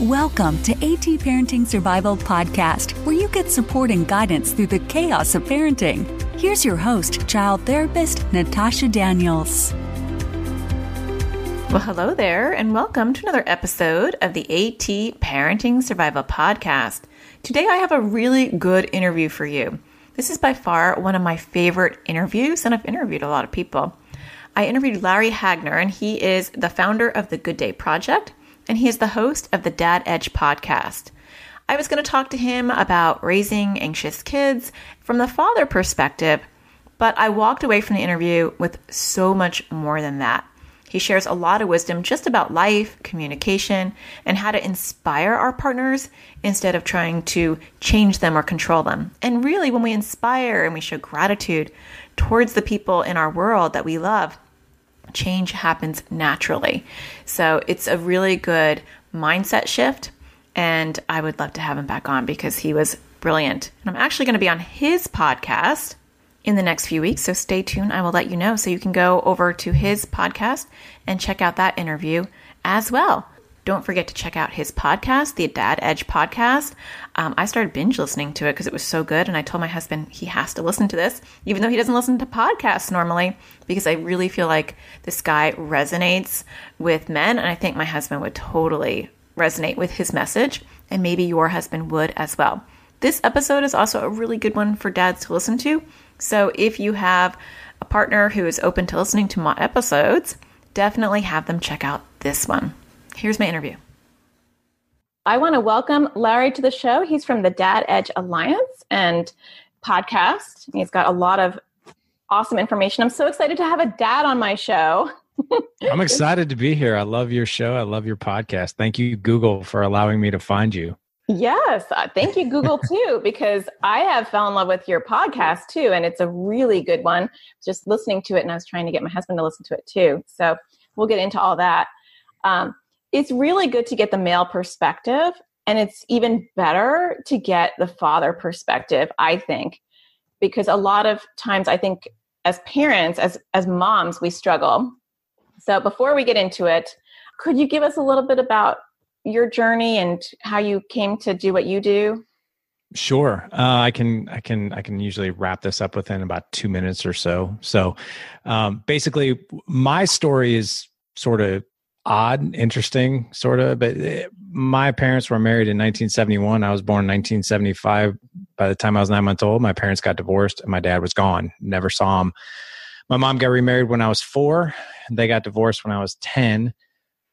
Welcome to AT Parenting Survival Podcast, where you get support and guidance through the chaos of parenting. Here's your host, child therapist Natasha Daniels. Well, hello there, and welcome to another episode of the AT Parenting Survival Podcast. Today, I have a really good interview for you. This is by far one of my favorite interviews, and I've interviewed a lot of people. I interviewed Larry Hagner, and he is the founder of the Good Dad Project, and he is the host of the Dad Edge podcast. I was going to talk to him about raising anxious kids from the father perspective, but I walked away from the interview with so much more than that. He shares a lot of wisdom just about life, communication, and how to inspire our partners instead of trying to change them or control them. And really, when we inspire and we show gratitude towards the people in our world that we love, change happens naturally. So it's a really good mindset shift. And I would love to have him back on because he was brilliant. And I'm actually going to be on his podcast in the next few weeks. So stay tuned. I will let you know. So you can go over to his podcast and check out that interview as well. Don't forget to check out his podcast, the Dad Edge podcast. Um, I started binge listening to it because it was so good. And I told my husband he has to listen to this, even though he doesn't listen to podcasts normally, because I really feel like this guy resonates with men. And I think my husband would totally resonate with his message. And maybe your husband would as well. This episode is also a really good one for dads to listen to. So if you have a partner who is open to listening to my episodes, definitely have them check out this one. Here's my interview. I want to welcome Larry to the show. He's from the Dad Edge Alliance and podcast. He's got a lot of awesome information. I'm so excited to have a dad on my show. I'm excited to be here. I love your show. I love your podcast. Thank you, Google, for allowing me to find you. Yes, uh, thank you, Google, too, because I have fell in love with your podcast too, and it's a really good one. Just listening to it, and I was trying to get my husband to listen to it too. So we'll get into all that. Um, it's really good to get the male perspective and it's even better to get the father perspective i think because a lot of times i think as parents as as moms we struggle so before we get into it could you give us a little bit about your journey and how you came to do what you do Sure, uh, I can. I can. I can usually wrap this up within about two minutes or so. So, um, basically, my story is sort of odd, interesting, sort of. But eh, my parents were married in 1971. I was born in 1975. By the time I was nine months old, my parents got divorced and my dad was gone. Never saw him. My mom got remarried when I was four. They got divorced when I was 10.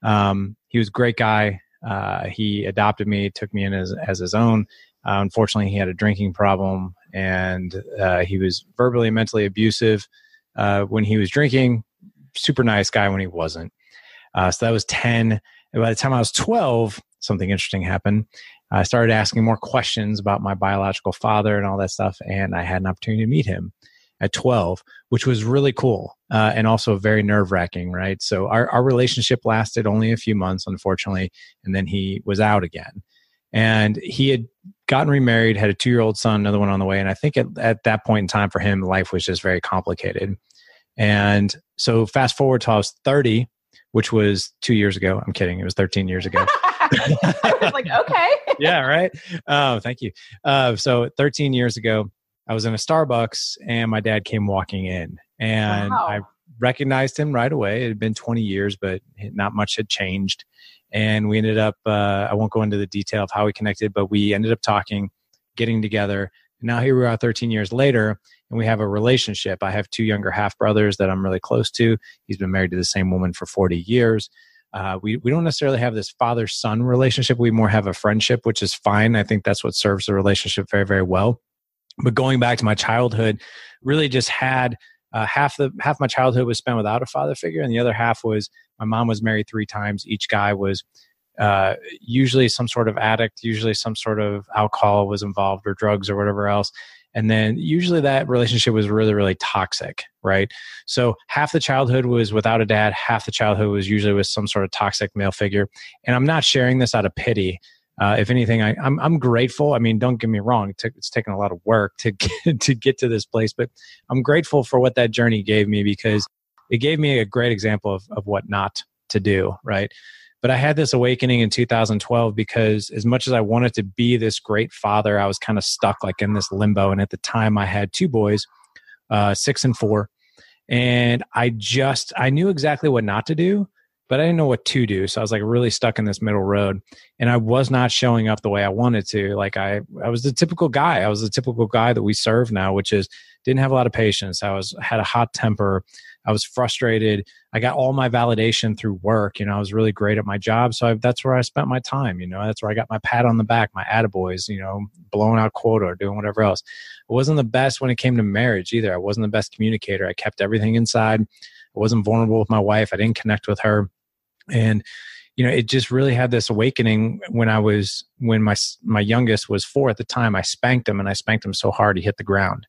Um, he was a great guy. Uh, he adopted me, took me in as, as his own. Uh, unfortunately, he had a drinking problem and uh, he was verbally and mentally abusive uh, when he was drinking. Super nice guy when he wasn't. Uh, so that was 10. And by the time I was 12, something interesting happened. I started asking more questions about my biological father and all that stuff. And I had an opportunity to meet him at 12, which was really cool uh, and also very nerve wracking, right? So our, our relationship lasted only a few months, unfortunately. And then he was out again. And he had gotten remarried, had a two year old son, another one on the way. And I think at, at that point in time for him, life was just very complicated. And so fast forward to I was 30 which was two years ago. I'm kidding. It was 13 years ago. I was like, okay. yeah, right. Oh, thank you. Uh, so 13 years ago, I was in a Starbucks and my dad came walking in and wow. I recognized him right away. It had been 20 years, but not much had changed. And we ended up, uh, I won't go into the detail of how we connected, but we ended up talking, getting together. And now here we are 13 years later and we have a relationship. I have two younger half brothers that I'm really close to. He's been married to the same woman for 40 years. Uh, we, we don't necessarily have this father son relationship. We more have a friendship, which is fine. I think that's what serves the relationship very, very well. But going back to my childhood, really just had uh, half the half my childhood was spent without a father figure, and the other half was my mom was married three times. Each guy was uh, usually some sort of addict, usually some sort of alcohol was involved or drugs or whatever else. And then usually that relationship was really really toxic right? So half the childhood was without a dad half the childhood was usually with some sort of toxic male figure. And i'm not sharing this out of pity. Uh, if anything I, I'm, I'm grateful. I mean don't get me wrong it took, it's taken a lot of work to get, to get to this place but i'm grateful for what that journey gave me because it gave me a great example of, of what not to do right But I had this awakening in 2012 because as much as I wanted to be this great father, I was kind of stuck like in this limbo. And at the time, I had two boys, uh, six and four, and I just I knew exactly what not to do, but I didn't know what to do. So I was like really stuck in this middle road, and I was not showing up the way I wanted to. Like I I was the typical guy. I was the typical guy that we serve now, which is didn't have a lot of patience. I was had a hot temper. I was frustrated. I got all my validation through work. You know, I was really great at my job. So I, that's where I spent my time. You know, that's where I got my pat on the back, my attaboys, you know, blowing out quota or doing whatever else. I wasn't the best when it came to marriage either. I wasn't the best communicator. I kept everything inside. I wasn't vulnerable with my wife. I didn't connect with her. And, you know, it just really had this awakening when I was, when my, my youngest was four at the time, I spanked him and I spanked him so hard he hit the ground.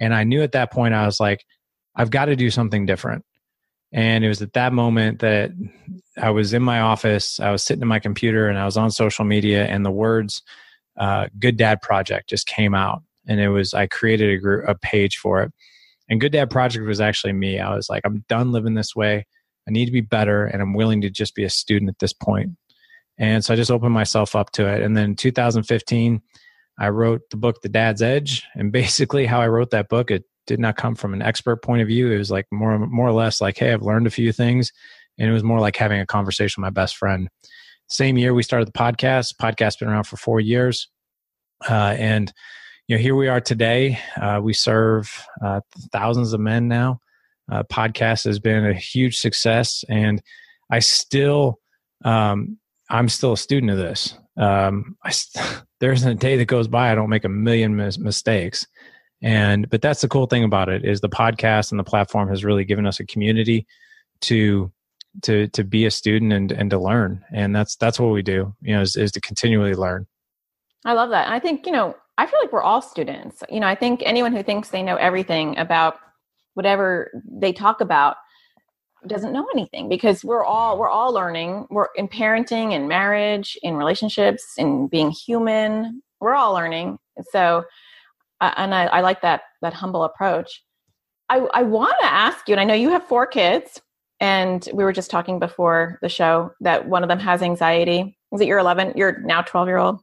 And I knew at that point, I was like, I've got to do something different. And it was at that moment that I was in my office, I was sitting in my computer, and I was on social media, and the words uh, "Good Dad Project" just came out, and it was I created a group, a page for it. And Good Dad Project was actually me. I was like, I'm done living this way. I need to be better, and I'm willing to just be a student at this point. And so I just opened myself up to it. And then 2015, I wrote the book The Dad's Edge, and basically how I wrote that book, it did not come from an expert point of view. It was like more more or less like, hey, I've learned a few things, and it was more like having a conversation with my best friend. Same year we started the podcast. Podcast's been around for four years, uh, and you know here we are today. Uh, we serve uh, thousands of men now. Uh, podcast has been a huge success, and I still um, I'm still a student of this. Um, I, there isn't a day that goes by I don't make a million mis- mistakes and but that's the cool thing about it is the podcast and the platform has really given us a community to to to be a student and and to learn. And that's that's what we do you know is, is to continually learn. I love that. I think you know i feel like we're all students. You know i think anyone who thinks they know everything about whatever they talk about doesn't know anything because we're all we're all learning. We're in parenting and marriage in relationships in being human. We're all learning. So and I, I like that that humble approach. I, I want to ask you, and I know you have four kids, and we were just talking before the show that one of them has anxiety. Is it your 11? You're now 12 year old?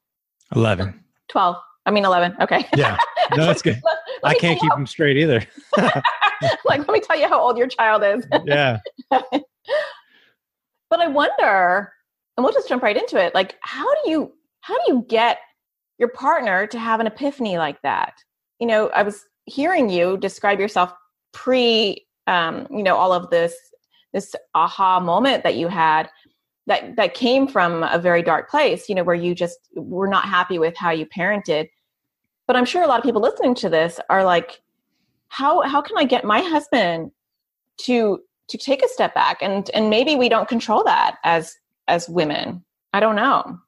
11. 12. I mean, 11. Okay. Yeah. No, that's good. let, let I can't keep them straight either. like, let me tell you how old your child is. yeah. but I wonder, and we'll just jump right into it. Like, how do you, how do you get your partner to have an epiphany like that? You know, I was hearing you describe yourself pre, um, you know, all of this this aha moment that you had that that came from a very dark place, you know, where you just were not happy with how you parented. But I'm sure a lot of people listening to this are like, how how can I get my husband to to take a step back and and maybe we don't control that as as women. I don't know.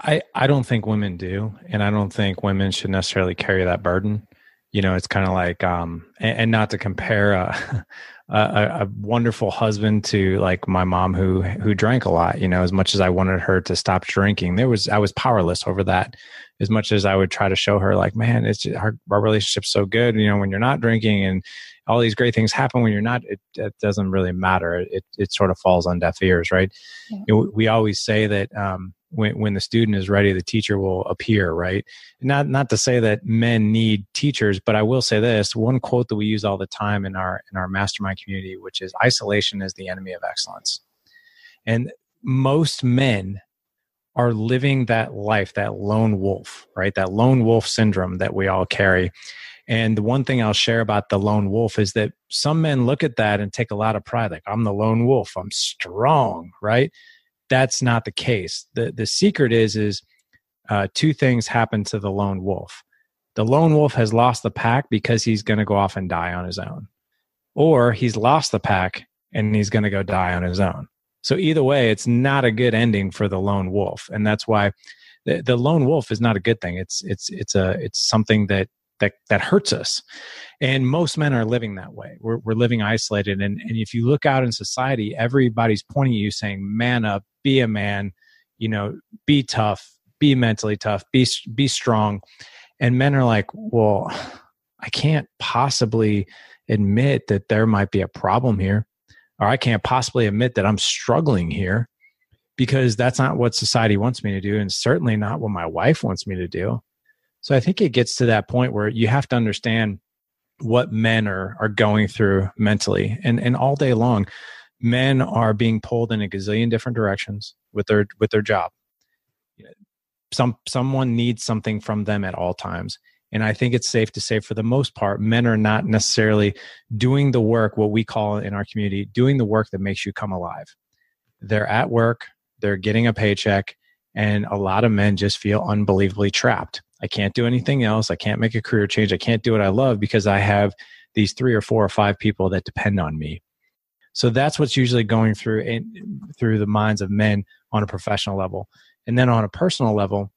I, I don't think women do, and I don't think women should necessarily carry that burden. You know, it's kind of like, um, and, and, not to compare a, a, a, wonderful husband to like my mom who who drank a lot. You know, as much as I wanted her to stop drinking, there was I was powerless over that. As much as I would try to show her, like, man, it's just, our our relationship's so good. You know, when you're not drinking and all these great things happen when you're not it, it doesn't really matter it, it sort of falls on deaf ears right yeah. you know, we always say that um, when, when the student is ready, the teacher will appear, right? Not not to say that men need teachers, but I will say this: one quote that we use all the time in our in our mastermind community, which is "isolation is the enemy of excellence," and most men are living that life, that lone wolf, right? That lone wolf syndrome that we all carry. And the one thing I'll share about the lone wolf is that some men look at that and take a lot of pride, like I'm the lone wolf, I'm strong, right? That's not the case. The the secret is is uh, two things happen to the lone wolf. The lone wolf has lost the pack because he's going to go off and die on his own, or he's lost the pack and he's going to go die on his own. So either way, it's not a good ending for the lone wolf, and that's why the, the lone wolf is not a good thing. It's it's it's a it's something that that that hurts us. And most men are living that way. We're, we're living isolated. And, and if you look out in society everybody's pointing at you saying man up be a man you know be tough be mentally tough be be strong. And men are like well i can't possibly admit that there might be a problem here or i can't possibly admit that i'm struggling here because that's not what society wants me to do and certainly not what my wife wants me to do. So I think it gets to that point where you have to understand what men are are going through mentally and and all day long. Men are being pulled in a gazillion different directions with their with their job. Some someone needs something from them at all times. And i think it's safe to say for the most part men are not necessarily doing the work what we call in our community doing the work that makes you come alive. They're at work they're getting a paycheck and a lot of men just feel unbelievably trapped I can't do anything else. I can't make a career change. I can't do what I love because I have these three or four or five people that depend on me. So that's what's usually going through in, through the minds of men on a professional level. And then on a personal level,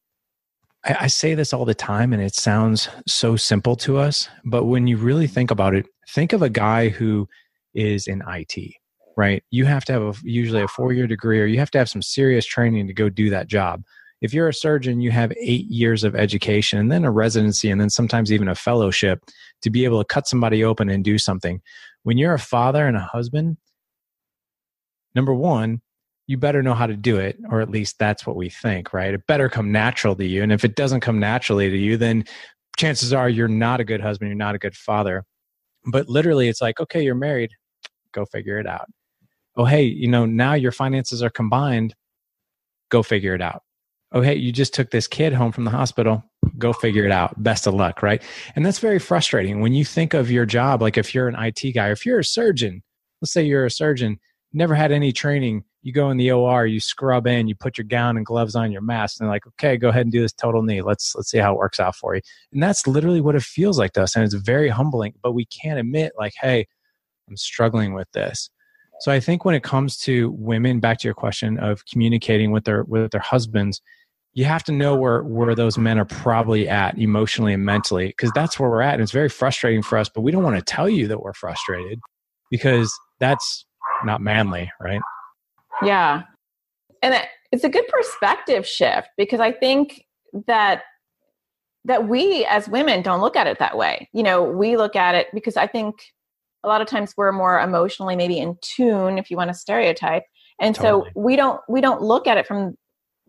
I, I say this all the time and it sounds so simple to us, but when you really mm-hmm. think about it, think of a guy who is in IT, right? You have to have a, usually a uh-huh. four year degree or you have to have some serious training to go do that job if you're a surgeon, you have eight years of education and then a residency and then sometimes even a fellowship to be able to cut somebody open and do something. When you're a father and a husband, number one, you better know how to do it, or at least that's what we think, right? It better come natural to you. And if it doesn't come naturally to you, then chances are you're not a good husband, you're not a good father. But literally, it's like, okay, you're married, go figure it out. Oh, hey, you know, now your finances are combined, go figure it out oh hey you just took this kid home from the hospital. Go figure it out. Best of luck right? And that's very frustrating. When you think of your job like if you're an it guy or if you're a surgeon let's say you're a surgeon never had any training you go in the or you scrub in you put your gown and gloves on your mask and like okay go ahead and do this total knee. Let's let's see how it works out for you. And that's literally what it feels like to us. And it's very humbling but we can't admit like hey i'm struggling with this. So i think when it comes to women back to your question of communicating with their with their husbands you have to know where where those men are probably at emotionally and mentally because that's where we're at and it's very frustrating for us but we don't want to tell you that we're frustrated because that's not manly right? Yeah. And it's a good perspective shift because i think that that we as women don't look at it that way. You know we look at it because i think a lot of times we're more emotionally maybe in tune if you want to stereotype and totally. so we don't we don't look at it from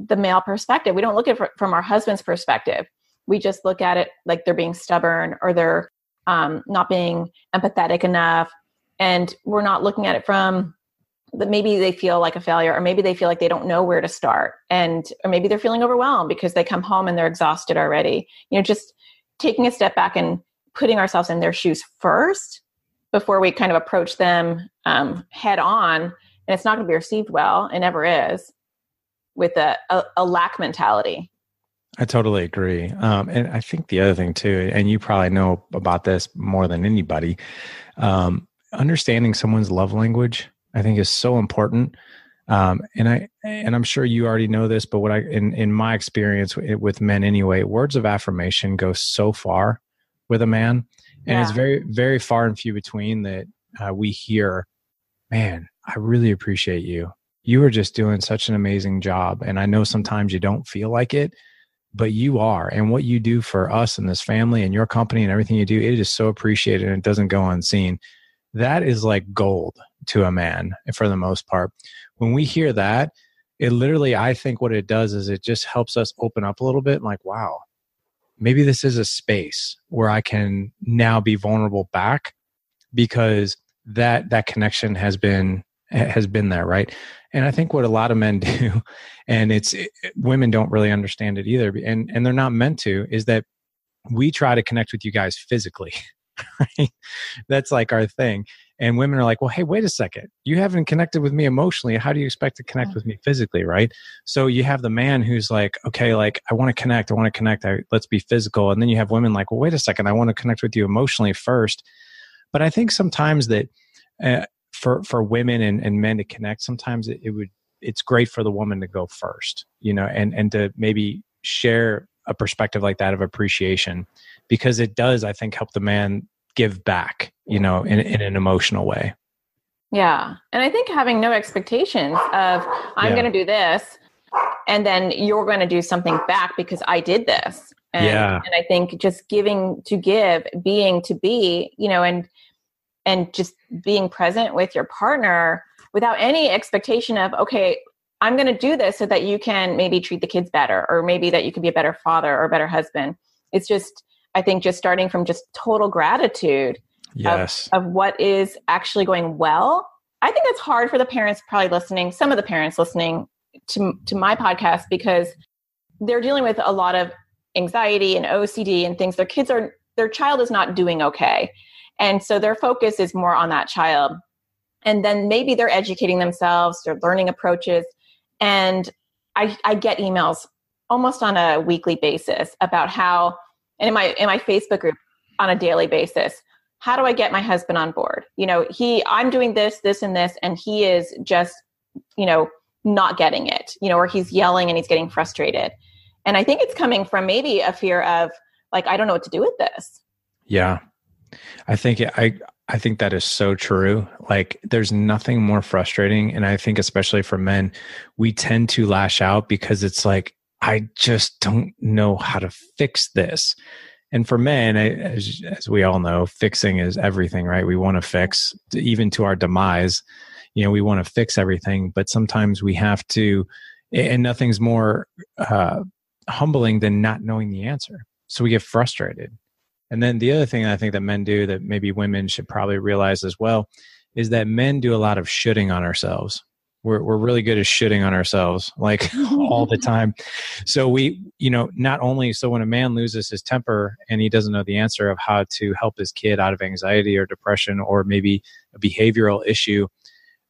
the male perspective. We don't look at it from our husband's perspective. We just look at it like they're being stubborn or they're um, not being empathetic enough. And we're not looking at it from that maybe they feel like a failure or maybe they feel like they don't know where to start and or maybe they're feeling overwhelmed because they come home and they're exhausted already you know just taking a step back and putting ourselves in their shoes first before we kind of approach them um, head on and it's not going to be received well it never is with a, a, a lack mentality. I totally agree. Um, and I think the other thing too, and you probably know about this more than anybody, um, understanding someone's love language, I think is so important. Um, and I and I'm sure you already know this, but what I in in my experience with, men anyway, words of affirmation go so far with a man, and yeah. it's very very far and few between that uh, we hear, "Man, I really appreciate you," you are just doing such an amazing job. And I know sometimes you don't feel like it, but you are. And what you do for us and this family and your company and everything you do, it is so appreciated and it doesn't go unseen. That is like gold to a man for the most part. When we hear that, it literally, I think what it does is it just helps us open up a little bit. like, wow, maybe this is a space where I can now be vulnerable back because that that connection has been has been there, right? And I think what a lot of men do, and it's it, women don't really understand it either, and and they're not meant to, is that we try to connect with you guys physically. Right? That's like our thing. And women are like, well, hey, wait a second. You haven't connected with me emotionally. How do you expect to connect with me physically? Right. So you have the man who's like, okay, like, I want to connect. I want to connect. I, let's be physical. And then you have women like, well, wait a second. I want to connect with you emotionally first. But I think sometimes that uh, for for women and, and men to connect sometimes it, it, would it's great for the woman to go first you know and and to maybe share a perspective like that of appreciation because it does i think help the man give back you know in, in an emotional way yeah and i think having no expectations of i'm yeah. going to do this and then you're going to do something back because i did this and, yeah. and i think just giving to give being to be you know and and just being present with your partner without any expectation of okay I'm going to do this so that you can maybe treat the kids better, or maybe that you can be a better father or a better husband. It's just, I think, just starting from just total gratitude yes. of, of what is actually going well. I think it's hard for the parents probably listening, some of the parents listening to, to my podcast, because they're dealing with a lot of anxiety and OCD and things. Their kids are, their child is not doing okay. And so their focus is more on that child. And then maybe they're educating themselves, they're learning approaches. And I, I get emails almost on a weekly basis about how, and in my in my Facebook group on a daily basis, how do I get my husband on board? You know, he I'm doing this, this, and this, and he is just, you know, not getting it, you know, or he's yelling and he's getting frustrated. And I think it's coming from maybe a fear of like, I don't know what to do with this. Yeah. I think I I think that is so true. Like there's nothing more frustrating and I think especially for men, we tend to lash out because it's like I just don't know how to fix this. And for men, as, as we all know, fixing is everything, right? We want to fix even to our demise. You know, we want to fix everything, but sometimes we have to, and nothing's more uh, humbling than not knowing the answer. So we get frustrated. And then the other thing I think that men do that maybe women should probably realize as well is that men do a lot of shooting on ourselves. We're, we're really good at shitting on ourselves like all the time. So we, you know, not only so when a man loses his temper and he doesn't know the answer of how to help his kid out of anxiety or depression or maybe a behavioral issue,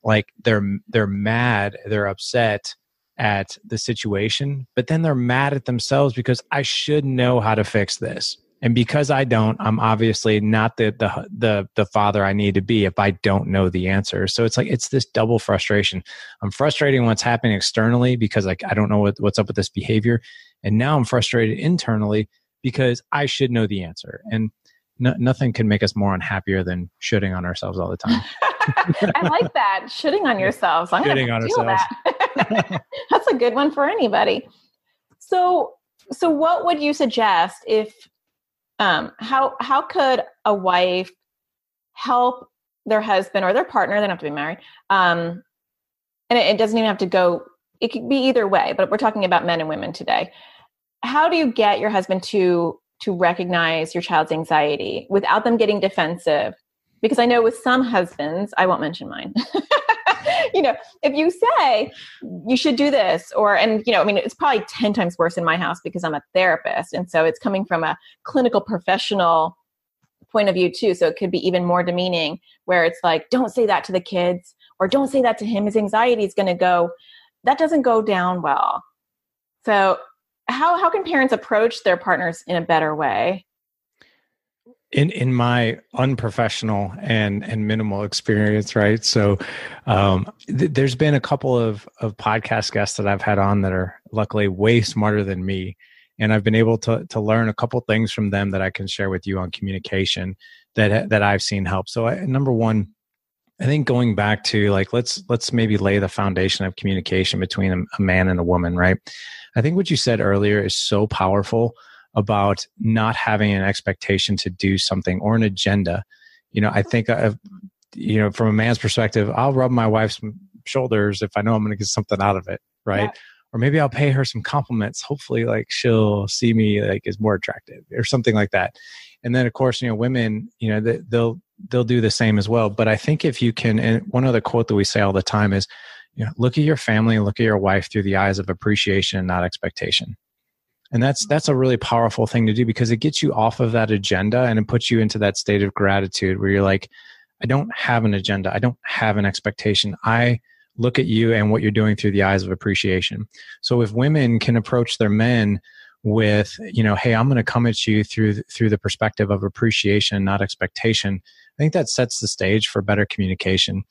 like they're they're mad, they're upset at the situation, but then they're mad at themselves because I should know how to fix this and because i don't i'm obviously not the the the, the father i need to be if i don't know the answer. So it's like it's this double frustration. I'm frustrating what's happening externally because like i don't know what, what's up with this behavior. And now i'm frustrated internally because i should know the answer. And no, nothing can make us more unhappier than shooting on ourselves all the time. I like that. Shooting on yourselves. I'm shooting on ourselves that. that's a good one for anybody. So so what would you suggest if um, how how could a wife help their husband or their partner? They don't have to be married. Um, and it, it doesn't even have to go. It could be either way. But we're talking about men and women today. How do you get your husband to to recognize your child's anxiety without them getting defensive? Because I know with some husbands, I won't mention mine. you know, if you say you should do this, or, and, you know, I mean, it's probably 10 times worse in my house because I'm a therapist. And so it's coming from a clinical professional point of view, too. So it could be even more demeaning where it's like, don't say that to the kids, or don't say that to him. His anxiety is going to go. That doesn't go down well. So, how, how can parents approach their partners in a better way? In in my unprofessional and and minimal experience right? So um th- there's been a couple of of podcast guests that i've had on that are luckily way smarter than me. And i've been able to to learn a couple things from them that i can share with you on communication that that i've seen help. So I, number one i think going back to like let's let's maybe lay the foundation of communication between a, a man and a woman right? I think what you said earlier is so powerful about not having an expectation to do something or an agenda. You know, I think, of, you know, from a man's perspective, I'll rub my wife's shoulders if I know I'm going to get something out of it, right? Yeah. Or maybe I'll pay her some compliments. Hopefully, like she'll see me like as more attractive or something like that. And then, of course, you know, women, you know, they, they'll they'll do the same as well. But I think if you can, and one other quote that we say all the time is, you know, look at your family and look at your wife through the eyes of appreciation and not expectation and that's that's a really powerful thing to do because it gets you off of that agenda and it puts you into that state of gratitude where you're like i don't have an agenda. I don't have an expectation. I look at you and what you're doing through the eyes of appreciation. So if women can approach their men with you know hey i'm going to come at you through through the perspective of appreciation not expectation i think that sets the stage for better communication.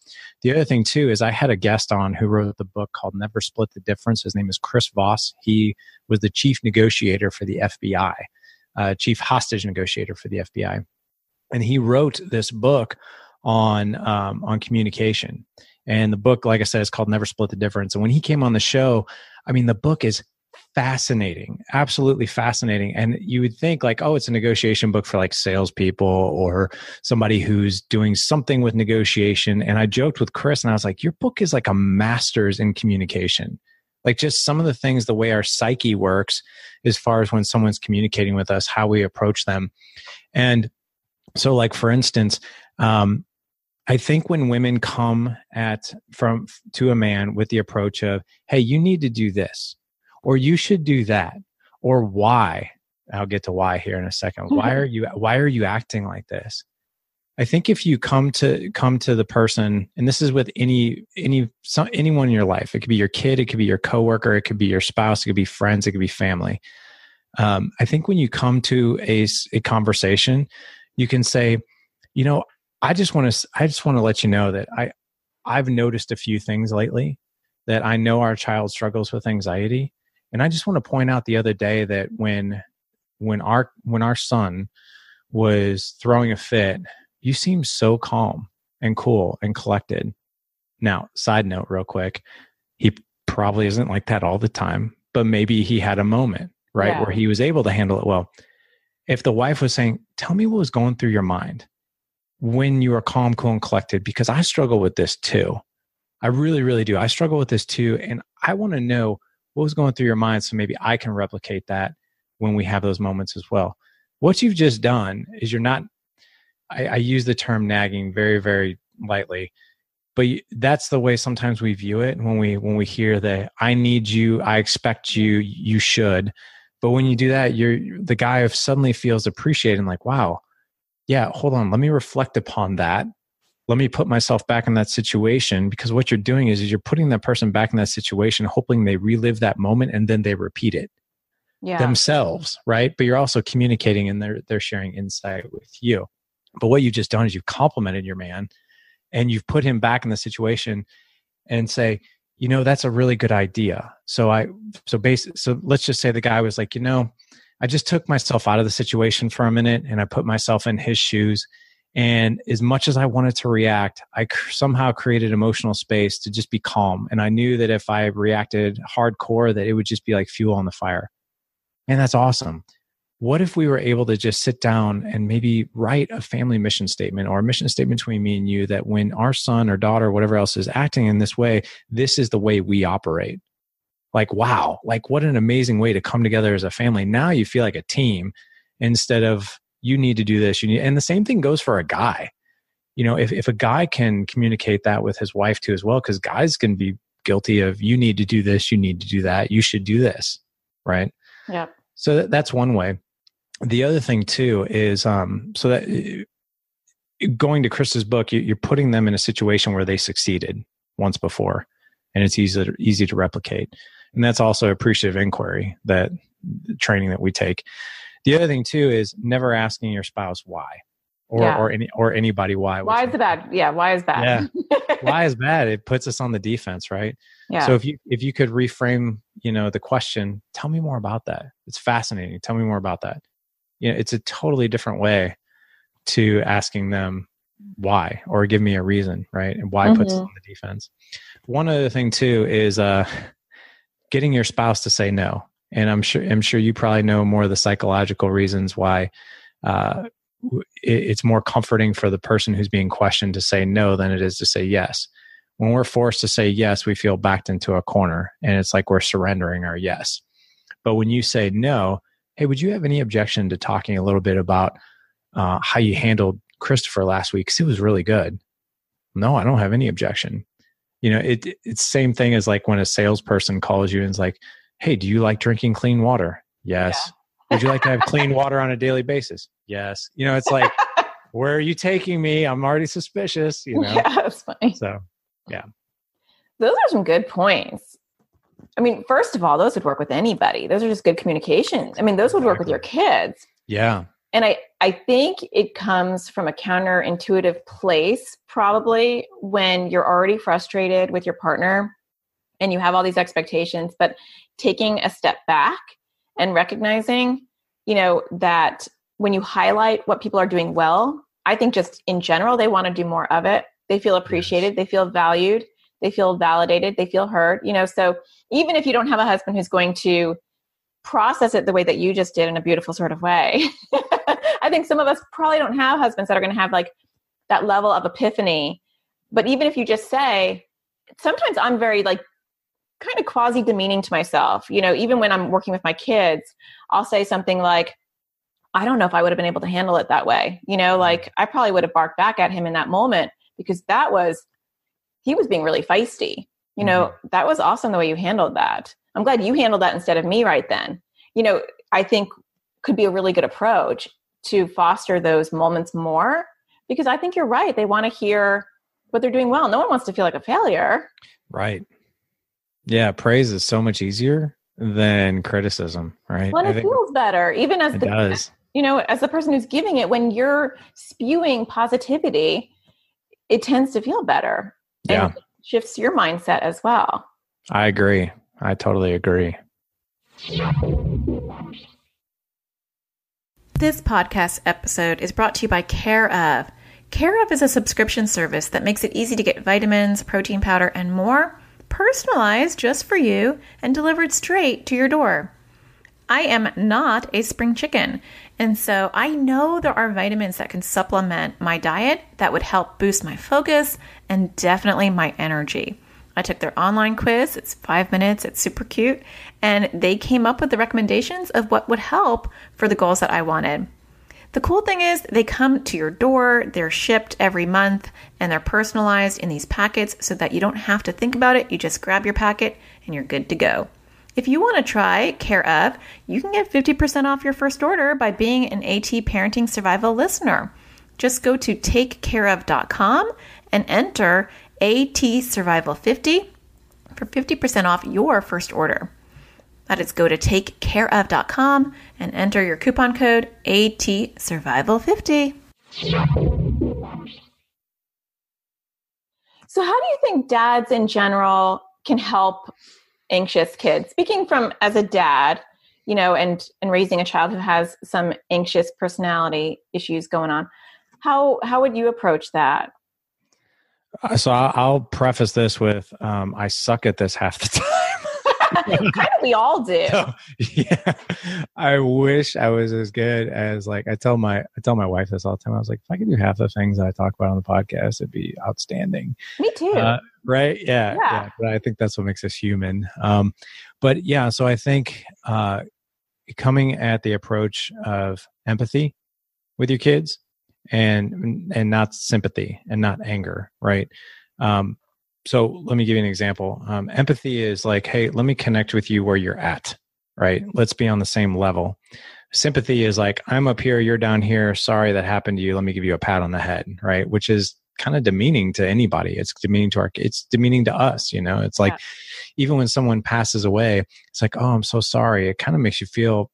The other thing too is i had a guest on who wrote the book called never split the difference. His name is chris voss. He was the chief negotiator for the fbi uh, chief hostage negotiator for the fbi and he wrote this book on um, on communication. And the book like i said is called never split the difference. And when he came on the show i mean the book is fascinating, absolutely fascinating. And you would think like, oh, it's a negotiation book for like salespeople or somebody who's doing something with negotiation. And I joked with Chris and I was like, your book is like a master's in communication. like just some of the things the way our psyche works as far as when someone's communicating with us how we approach them and so like for instance um, i think when women come at from to a man with the approach of hey you need to do this or you should do that or why? I'll get to why here in a second. Why are you why are you acting like this? I think if you come to come to the person, and this is with any any some, anyone in your life, it could be your kid, it could be your coworker, it could be your spouse, it could be friends, it could be family. Um, I think when you come to a, a conversation, you can say, you know, I just want to I just want to let you know that I I've noticed a few things lately that I know our child struggles with anxiety, and I just want to point out the other day that when when our when our son was throwing a fit you seem so calm and cool and collected. Now, side note, real quick, he probably isn't like that all the time, but maybe he had a moment, right, yeah. where he was able to handle it well. If the wife was saying, Tell me what was going through your mind when you were calm, cool, and collected, because I struggle with this too. I really, really do. I struggle with this too. And I want to know what was going through your mind so maybe I can replicate that when we have those moments as well. What you've just done is you're not I, I use the term nagging very, very lightly, but that's the way sometimes we view it when we when we hear that I need you, I expect you, you should. But when you do that, you're the guy suddenly feels appreciated and like, wow, yeah, hold on, let me reflect upon that. Let me put myself back in that situation because what you're doing is, is you're putting that person back in that situation, hoping they relive that moment and then they repeat it yeah. themselves, right? But you're also communicating and they're they're sharing insight with you. But what you've just done is you've complimented your man and you've put him back in the situation and say, you know, that's a really good idea. So I, so base so let's just say the guy was like, you know, I just took myself out of the situation for a minute and I put myself in his shoes. And as much as I wanted to react, I somehow created emotional space to just be calm. And I knew that if I reacted hardcore, that it would just be like fuel on the fire. And that's awesome what if we were able to just sit down and maybe write a family mission statement or a mission statement between me and you that when our son or daughter or whatever else is acting in this way this is the way we operate like wow like what an amazing way to come together as a family now you feel like a team instead of you need to do this you need and the same thing goes for a guy you know if, if a guy can communicate that with his wife too as well because guys can be guilty of you need to do this you need to do that you should do this right yeah so that, that's one way the other thing too is um, so that uh, going to chris's book, you, are putting them in a situation where they succeeded once before, and it's easy to, easy to replicate. And that's also appreciative inquiry that training that we take. The other thing too is never asking your spouse why, or yeah. or any or anybody why. Why is it bad? Yeah, why is bad? Yeah, why is bad? It puts us on the defense, right? Yeah. So if you if you could reframe, you know, the question, tell me more about that. It's fascinating. Tell me more about that you know it's a totally different way to asking them why or give me a reason right and why mm-hmm. puts on the defense one other thing too is uh getting your spouse to say no and i'm sure i'm sure you probably know more of the psychological reasons why uh it's more comforting for the person who's being questioned to say no than it is to say yes when we're forced to say yes we feel backed into a corner and it's like we're surrendering our yes but when you say no hey, would you have any objection to talking a little bit about uh, how you handled Christopher last week? Because it was really good. No, I don't have any objection. You know, it it's same thing as like when a salesperson calls you and is like, hey, do you like drinking clean water? Yes. Yeah. Would you like to have clean water on a daily basis? Yes. You know, it's like, where are you taking me? I'm already suspicious. You know. Yeah, that's funny. So, yeah. Those are some good points. I mean, first of all, those would work with anybody. Those are just good communication. I mean, those would work with your kids. Yeah. And I, I think it comes from a counterintuitive place, probably when you're already frustrated with your partner and you have all these expectations, but taking a step back and recognizing, you know, that when you highlight what people are doing well, I think just in general, they want to do more of it. They feel appreciated, yes. they feel valued they feel validated, they feel heard, you know. So even if you don't have a husband who's going to process it the way that you just did in a beautiful sort of way, I think some of us probably don't have husbands that are going to have like that level of epiphany. But even if you just say, sometimes I'm very like kind of quasi demeaning to myself. You know, even when I'm working with my kids, I'll say something like, I don't know if I would have been able to handle it that way. You know, like I probably would have barked back at him in that moment because that was, he was being really feisty. You know, mm-hmm. that was awesome the way you handled that. I'm glad you handled that instead of me right then. You know, I think could be a really good approach to foster those moments more because I think you're right. They want to hear what they're doing well. No one wants to feel like a failure. Right. Yeah, praise is so much easier than criticism, right? Well, it feels better, even as it the does. you know, as the person who's giving it. When you're spewing positivity, it tends to feel better. Yeah, shifts your mindset as well. I agree. I totally agree. This podcast episode is brought to you by Care of. Care of is a subscription service that makes it easy to get vitamins, protein powder, and more personalized just for you and delivered straight to your door. I am not a spring chicken, and so I know there are vitamins that can supplement my diet that would help boost my focus and definitely my energy. I took their online quiz, it's five minutes, it's super cute, and they came up with the recommendations of what would help for the goals that I wanted. The cool thing is, they come to your door, they're shipped every month, and they're personalized in these packets so that you don't have to think about it. You just grab your packet and you're good to go. If you want to try Care of, you can get 50% off your first order by being an AT Parenting Survival listener. Just go to takecareof.com and enter AT Survival 50 for 50% off your first order. That is go to takecareof.com and enter your coupon code ATSurvival50. So, how do you think dads in general can help anxious kids? Speaking from as a dad, you know, and and raising a child who has some anxious personality issues going on, how how would you approach that? Uh, so I'll, I'll preface this with um, I suck at this half the time. kind of we all do. So, yeah. I wish I was as good as like I tell my I tell my wife this all the time. I was like, if I could do half the things that I talk about on the podcast, it'd be outstanding. Me too. Uh, right? Yeah, yeah. Yeah. But I think that's what makes us human. Um, but yeah, so I think uh, coming at the approach of empathy with your kids and and not sympathy and not anger, right? Um, so let me give you an example. Um, empathy is like, hey, let me connect with you where you're at, right? Let's be on the same level. Sympathy is like, I'm up here, you're down here. Sorry that happened to you. Let me give you a pat on the head, right? Which is kind of demeaning to anybody. It's demeaning to our, it's demeaning to us. You know, it's like, yeah. even when someone passes away, it's like, oh, I'm so sorry. It kind of makes you feel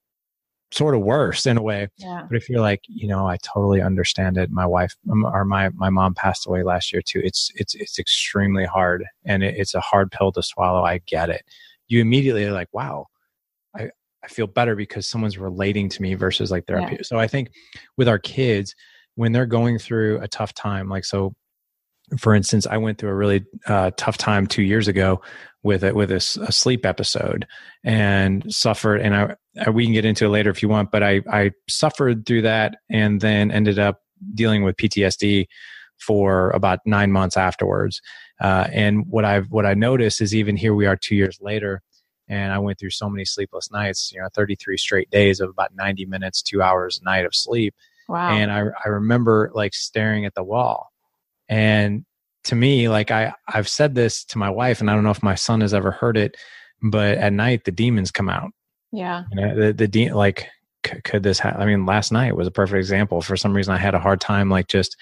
sort of worse in a way. Yeah. But if you're like, you know, I totally understand it. My wife or my my mom passed away last year too. It's it's it's extremely hard, and it, it's a hard pill to swallow. I get it. You immediately are like, wow, I I feel better because someone's relating to me versus like therapy. Yeah. So I think with our kids when they're going through a tough time, like so. For instance, I went through a really uh, tough time two years ago with it with a, a, sleep episode and suffered and I, we can get into it later if you want but I I suffered through that and then ended up dealing with PTSD for about nine months afterwards. Uh, and what I've what I noticed is even here we are two years later and I went through so many sleepless nights you know 33 straight days of about 90 minutes two hours a night of sleep. Wow. And I I remember like staring at the wall. And to me, like I, I've said this to my wife, and I don't know if my son has ever heard it, but at night the demons come out. Yeah. You know, the the de- like c- could this? Ha- I mean, last night was a perfect example. For some reason, I had a hard time like just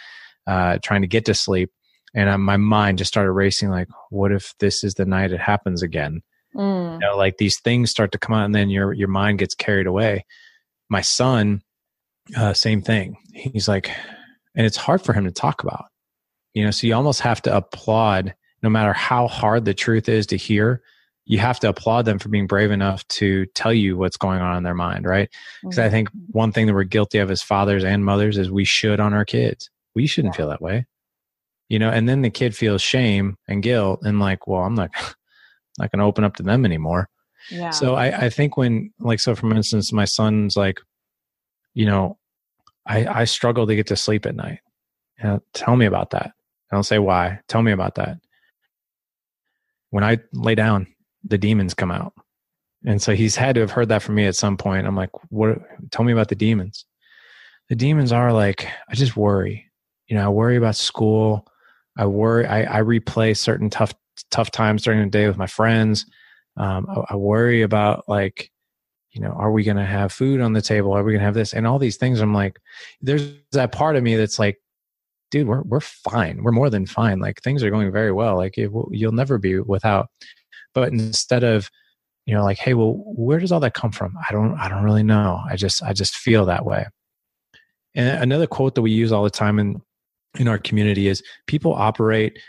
uh, trying to get to sleep, and my mind just started racing. Like, what if this is the night it happens again? Mm. You know, like these things start to come out, and then your your mind gets carried away. My son, uh, same thing. He's like, and it's hard for him to talk about you know, so you almost have to applaud, no matter how hard the truth is to hear, you have to applaud them for being brave enough to tell you what's going on in their mind, right? Because mm-hmm. I think one thing that we're guilty of as fathers and mothers is we should on our kids. We shouldn't yeah. feel that way, you know. And then the kid feels shame and guilt, and like, well, I'm not not going to open up to them anymore. Yeah. So I, I think when, like, so for instance, my son's like, you know, I I struggle to get to sleep at night. You know, tell me about that. I don't say why. Tell me about that. When I lay down the demons come out. And so he's had to have heard that from me at some point. I'm like, what? Tell me about the demons. The demons are like, I just worry. You know, I worry about school. I worry. I, I replay certain tough tough times during the day with my friends. Um, I, I worry about like, you know, are we going to have food on the table? Are we going to have this? And all these things. I'm like, there's that part of me that's like, dude, we're we're fine. We're more than fine. Like things are going very well. Like it, you'll never be without. But instead of you know like hey well where does all that come from? I don't i don't really know. I just i just feel that way. And another quote that we use all the time in in our community is people operate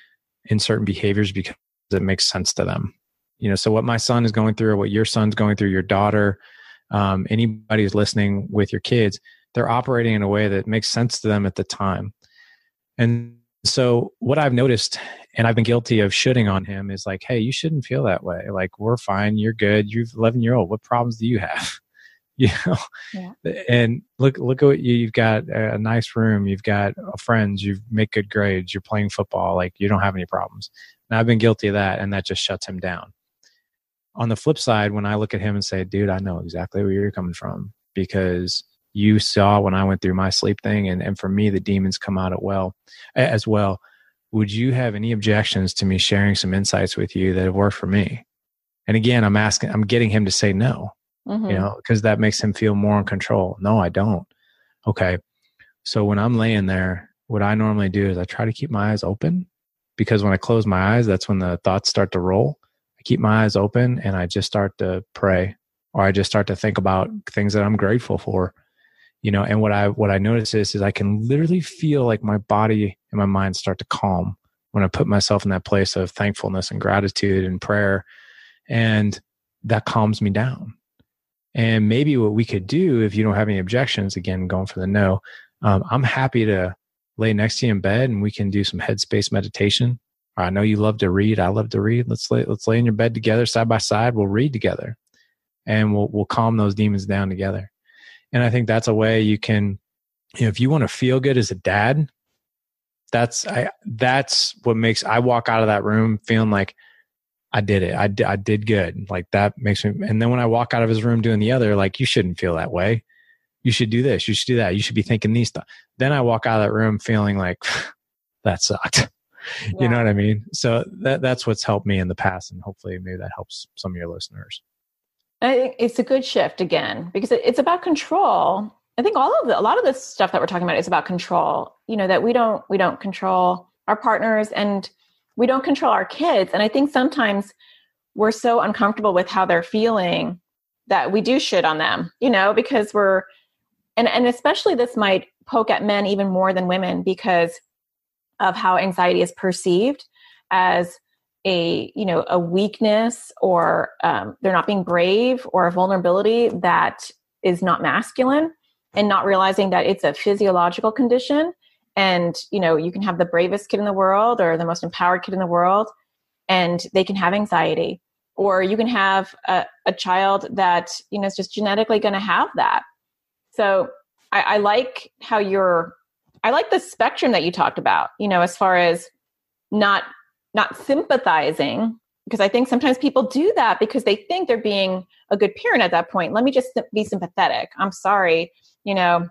in certain behaviors because it makes sense to them. You know so what my son is going through or what your son's going through your daughter um, anybody who's listening with your kids they're operating in a way that makes sense to them at the time. And so what I've noticed, and I've been guilty of shooting on him, is like, hey, you shouldn't feel that way. Like we're fine, you're good. You're 11 year old. What problems do you have? you know, yeah. and look look at what you, you've got a nice room. You've got uh, friends. You make good grades. You're playing football. Like you don't have any problems. And I've been guilty of that, and that just shuts him down. On the flip side, when I look at him and say, dude, I know exactly where you're coming from because you saw when I went through my sleep thing, and, and for me, the demons come out at well as well. Would you have any objections to me sharing some insights with you that have worked for me? And again, I'm asking, I'm getting him to say no, mm-hmm. you know, because that makes him feel more in control. No, I don't. Okay. So when I'm laying there, what I normally do is I try to keep my eyes open because when I close my eyes, that's when the thoughts start to roll. I keep my eyes open and I just start to pray or I just start to think about things that I'm grateful for you know and what i what i notice is is i can literally feel like my body and my mind start to calm when i put myself in that place of thankfulness and gratitude and prayer. And that calms me down. And maybe what we could do if you don't have any objections again going for the no um, i'm happy to lay next to you in bed and we can do some headspace meditation. I know you love to read. I love to read. Let's lay let's lay in your bed together side by side. We'll read together. And we'll we'll calm those demons down together and I think that's a way you can, you know, if you want to feel good as a dad, that's I that's what makes I walk out of that room feeling like I did it. I, I did good. Like that makes me. And then when I walk out of his room doing the other, like you shouldn't feel that way. You should do this. You should do that. You should be thinking these stuff. Then I walk out of that room feeling like that sucked. Yeah. You know what I mean? So that that's what's helped me in the past, and hopefully maybe that helps some of your listeners. I think it's a good shift again because it's about control. I think all of the, a lot of this stuff that we're talking about is about control. You know that we don't we don't control our partners and we don't control our kids. And I think sometimes we're so uncomfortable with how they're feeling that we do shit on them. You know because we're and and especially this might poke at men even more than women because of how anxiety is perceived as a you know a weakness or um, they're not being brave or a vulnerability that is not masculine and not realizing that it's a physiological condition. And you know you can have the bravest kid in the world or the most empowered kid in the world and they can have anxiety. Or you can have a, a child that you know is just genetically going to have that. So I, I like how you're i like the spectrum that you talked about you know as far as not not sympathizing because I think sometimes people do that because they think they're being a good parent at that point. Let me just be sympathetic. I'm sorry, you know,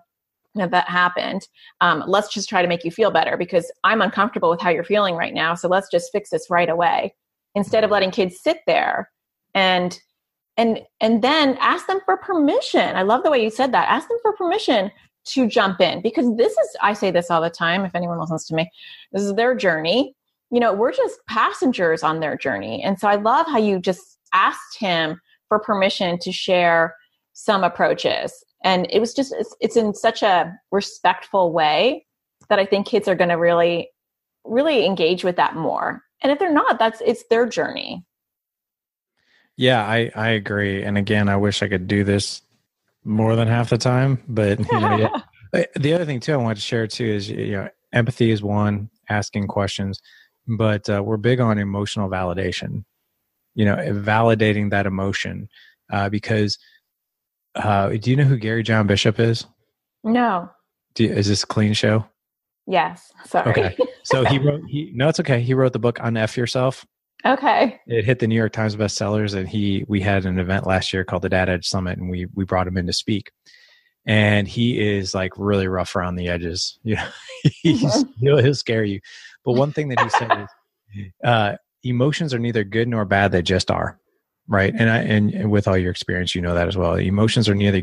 that that happened. Um, let's just try to make you feel better because I'm uncomfortable with how you're feeling right now. So let's just fix this right away instead of letting kids sit there and and and then ask them for permission. I love the way you said that. Ask them for permission to jump in because this is I say this all the time if anyone listens to me. This is their journey you know, we're just passengers on their journey. And so I love how you just asked him for permission to share some approaches. And it was just, it's, it's in such a respectful way that I think kids are going to really, really engage with that more. And if they're not, that's, it's their journey. Yeah, I, I agree. And again, I wish I could do this more than half the time, but you know, yeah. the other thing too, I wanted to share too is, you know, empathy is one, asking questions but uh, we're big on emotional validation you know validating that emotion uh, because uh, do you know who gary john bishop is? No. You, is this a clean show? Yes sorry. Okay. So he wrote he no it's okay. He wrote the book unf yourself. Okay. It hit the New York Times bestsellers, and he we had an event last year called the Dad Edge Summit, and we we brought him in to speak. And he is like really rough around the edges. You know, he's, he'll, he'll scare you. But one thing that he said is, uh, emotions are neither good nor bad; they just are right and i and, and, with all your experience you know that as well emotions are neither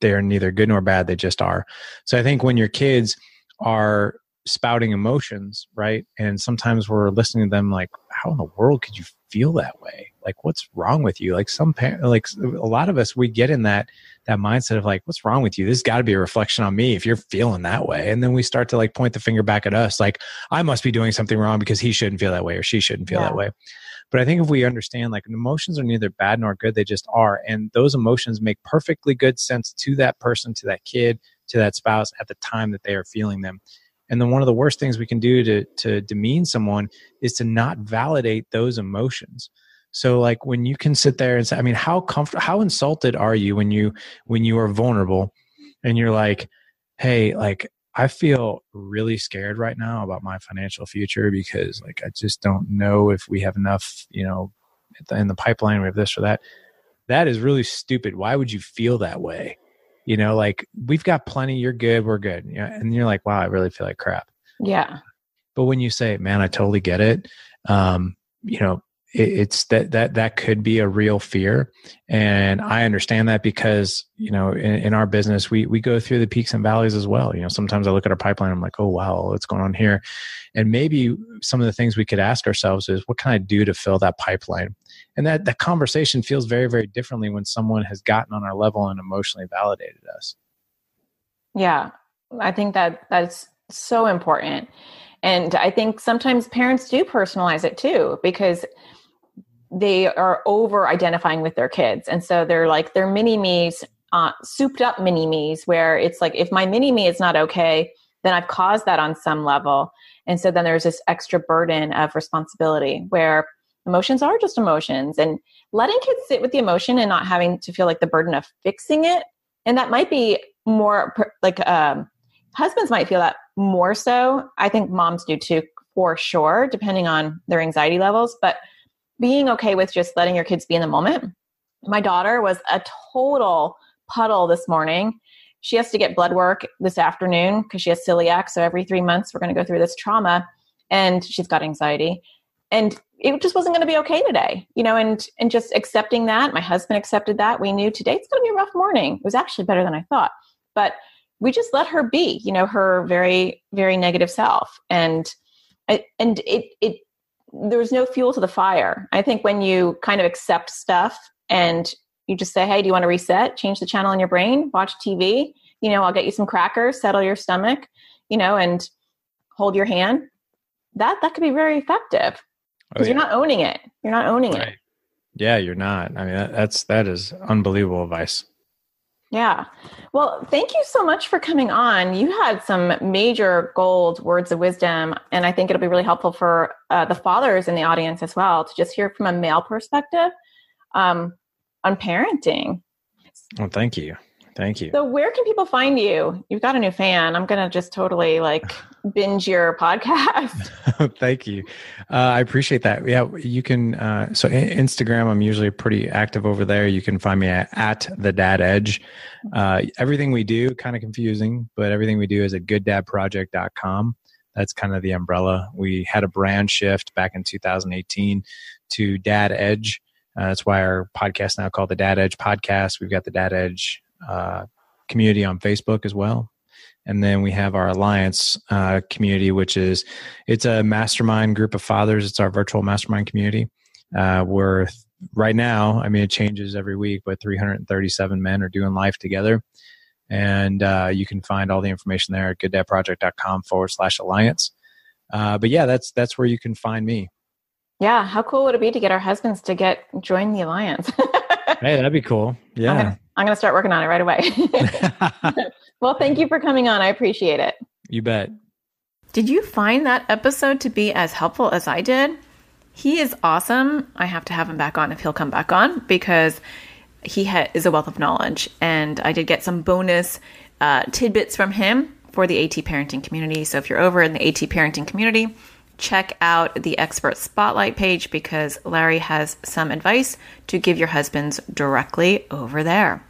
they are neither good nor bad they just are so i think when your kids are spouting emotions right and sometimes we're listening to them like how in the world could you feel that way like what's wrong with you like some parent like a lot of us we get in that that mindset of like what's wrong with you this got to be a reflection on me if you're feeling that way and then we start to like point the finger back at us like i must be doing something wrong because he shouldn't feel that way or she shouldn't feel yeah. that way but I think if we understand like emotions are neither bad nor good, they just are. And those emotions make perfectly good sense to that person, to that kid, to that spouse at the time that they are feeling them. And then one of the worst things we can do to, to demean someone is to not validate those emotions. So like when you can sit there and say, I mean, how comfortable, how insulted are you when you, when you are vulnerable and you're like, Hey, like I feel really scared right now about my financial future because like I just don't know if we have enough, you know, in the pipeline we have this or that. That is really stupid. Why would you feel that way? You know, like we've got plenty, you're good, we're good. You know, and you're like, wow, I really feel like crap. Yeah. But when you say, man, I totally get it, um, you know, it's that that that could be a real fear and i understand that because you know in, in, our business we we go through the peaks and valleys as well you know sometimes i look at our pipeline i'm like oh wow what's going on here and maybe some of the things we could ask ourselves is what can i do to fill that pipeline and that that conversation feels very very differently when someone has gotten on our level and emotionally validated us yeah i think that that's so important and i think sometimes parents do personalize it too because they are over identifying with their kids. And so they're like, they're mini me's, uh, souped up mini me's, where it's like, if my mini me is not okay, then I've caused that on some level. And so then there's this extra burden of responsibility where emotions are just emotions and letting kids sit with the emotion and not having to feel like the burden of fixing it. And that might be more like um, husbands might feel that more so. I think moms do too, for sure, depending on their anxiety levels. But being okay with just letting your kids be in the moment. My daughter was a total puddle this morning. She has to get blood work this afternoon because she has celiac. So every three months, we're going to go through this trauma, and she's got anxiety. And it just wasn't going to be okay today, you know. And and just accepting that. My husband accepted that. We knew today it's going to be a rough morning. It was actually better than I thought, but we just let her be, you know, her very very negative self. And and it it there was no fuel to the fire. I think when you kind of accept stuff and you just say, hey, do you want to reset? Change the channel in your brain, watch TV. You know, I'll get you some crackers, settle your stomach, you know, and hold your hand. That that could be very effective because oh, yeah. you're not owning it. You're not owning right. it. Yeah, you're not. I mean, that, that's that is unbelievable advice. Yeah. Well, thank you so much for coming on. You had some major gold words of wisdom, and I think it'll be really helpful for uh, the fathers in the audience as well to just hear from a male perspective um, on parenting. Well, thank you. Thank you. So, where can people find you? You've got a new fan. I'm going to just totally like binge your podcast. Thank you. Uh, I appreciate that. Yeah, you can. Uh, so, Instagram, I'm usually pretty active over there. You can find me at, at the Dad Edge. Uh, everything we do, kind of confusing, but everything we do is at gooddadproject.com. That's kind of the umbrella. We had a brand shift back in 2018 to Dad Edge. Uh, that's why our podcast now called the Dad Edge Podcast. We've got the Dad Edge uh, community on Facebook as well. And then we have our Alliance uh, community, which is it's a mastermind group of fathers. It's our virtual mastermind community. Uh, we're right now, I mean, it changes every week, but 337 men are doing life together. And uh, you can find all the information there at gooddadproject.com forward slash alliance. Uh, but yeah, that's that's where you can find me. Yeah, how cool would it be to get our husbands to get join the alliance? hey, that'd be cool. Yeah. I'm going to start working on it right away. well, thank you for coming on. I appreciate it. You bet. Did you find that episode to be as helpful as I did? He is awesome. I have to have him back on if he'll come back on because he ha- is a wealth of knowledge. And I did get some bonus uh, tidbits from him for the AT parenting community. So if you're over in the AT parenting community, check out the expert spotlight page because Larry has some advice to give your husbands directly over there.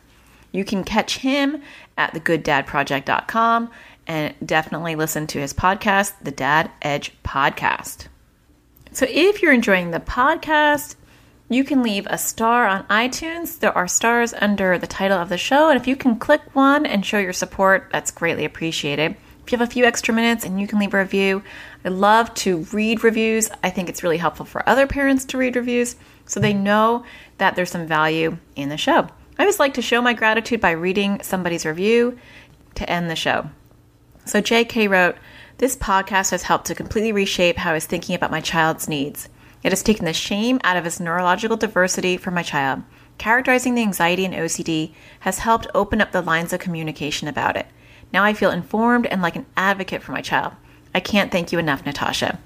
You can catch him at thegooddadproject.com and definitely listen to his podcast, the Dad Edge Podcast. So if you're enjoying the podcast, you can leave a star on iTunes. There are stars under the title of the show, and if you can click one and show your support, that's greatly appreciated. If you have a few extra minutes and you can leave a review, I love to read reviews. I think it's really helpful for other parents to read reviews so they know that there's some value in the show. I always like to show my gratitude by reading somebody's review to end the show. So JK wrote, This podcast has helped to completely reshape how I was thinking about my child's needs. It has taken the shame out of his neurological diversity for my child. Characterizing the anxiety and OCD has helped open up the lines of communication about it. Now I feel informed and like an advocate for my child. I can't thank you enough, Natasha.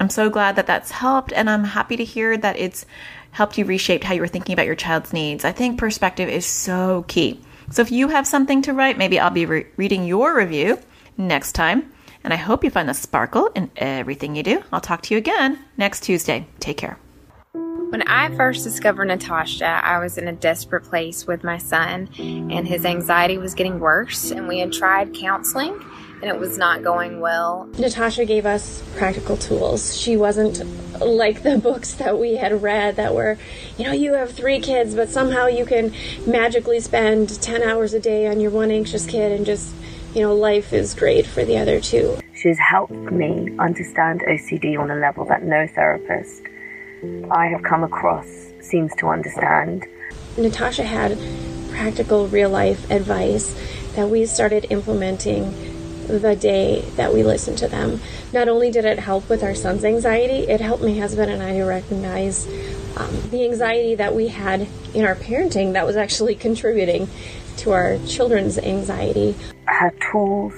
I'm so glad that that's helped, and I'm happy to hear that it's helped you reshape how you were thinking about your child's needs. I think perspective is so key. So if you have something to write, maybe I'll be re- reading your review next time. And I hope you find the sparkle in everything you do. I'll talk to you again next Tuesday. Take care. When I first discovered Natasha, I was in a desperate place with my son, and his anxiety was getting worse. And we had tried counseling, and it was not going well. Natasha gave us practical tools. She wasn't like the books that we had read that were, you know, you have three kids, but somehow you can magically spend 10 hours a day on your one anxious kid and just you know, life is great for the other two. She's helped me understand OCD on a level that no therapist I have come across seems to understand. Natasha had practical real life advice that we started implementing the day that we listened to them. Not only did it help with our son's anxiety, it helped my husband and I to recognize um, the anxiety that we had in our parenting that was actually contributing to our children's anxiety. Her tools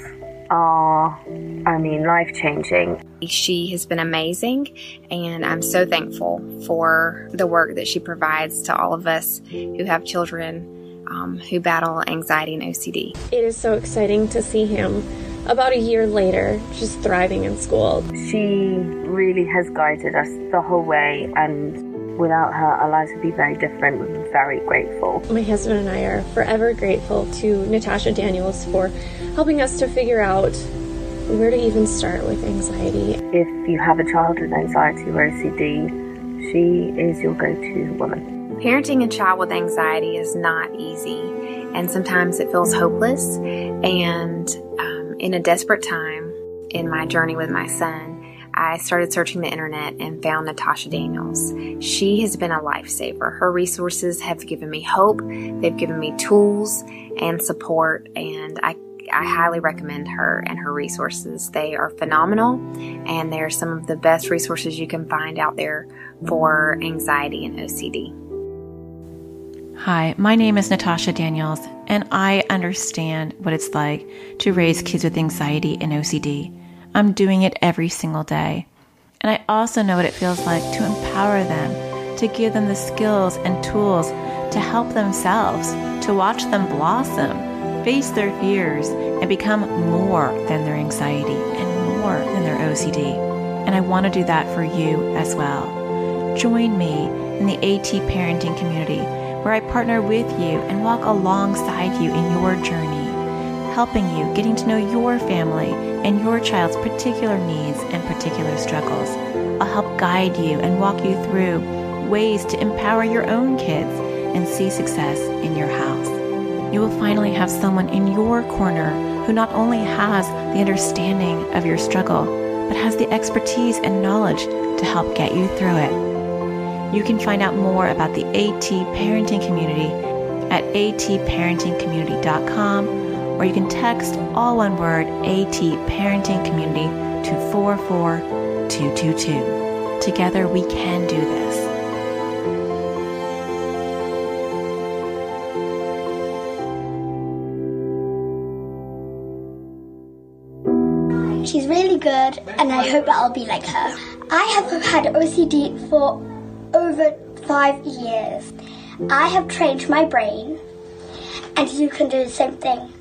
are, I mean, life changing. She has been amazing, and I'm so thankful for the work that she provides to all of us who have children um, who battle anxiety and OCD. It is so exciting to see him about a year later she's thriving in school. She really has guided us the whole way, and Without her, our lives would be very different. We're very grateful. My husband and I are forever grateful to Natasha Daniels for helping us to figure out where to even start with anxiety. If you have a child with anxiety or OCD, she is your go to woman. Parenting a child with anxiety is not easy, and sometimes it feels hopeless. And in a desperate time in my journey with my son, I started searching the internet and found Natasha Daniels. She has been a lifesaver. Her resources have given me hope, they've given me tools and support, and I I highly recommend her and her resources. They are phenomenal and they're some of the best resources you can find out there for anxiety and OCD. Hi, my name is Natasha Daniels, and I understand what it's like to raise kids with anxiety and OCD. I'm doing it every single day. And I also know what it feels like to empower them, to give them the skills and tools to help themselves, to watch them blossom, face their fears, and become more than their anxiety and more than their OCD. And I want to do that for you as well. Join me in the AT parenting community where I partner with you and walk alongside you in your journey helping you getting to know your family and your child's particular needs and particular struggles. I'll help guide you and walk you through ways to empower your own kids and see success in your house. You will finally have someone in your corner who not only has the understanding of your struggle, but has the expertise and knowledge to help get you through it. You can find out more about the AT Parenting Community at atparentingcommunity.com or you can text all one word AT Parenting Community to 44222. Together we can do this. She's really good, and I hope that I'll be like her. I have had OCD for over five years. I have trained my brain, and you can do the same thing.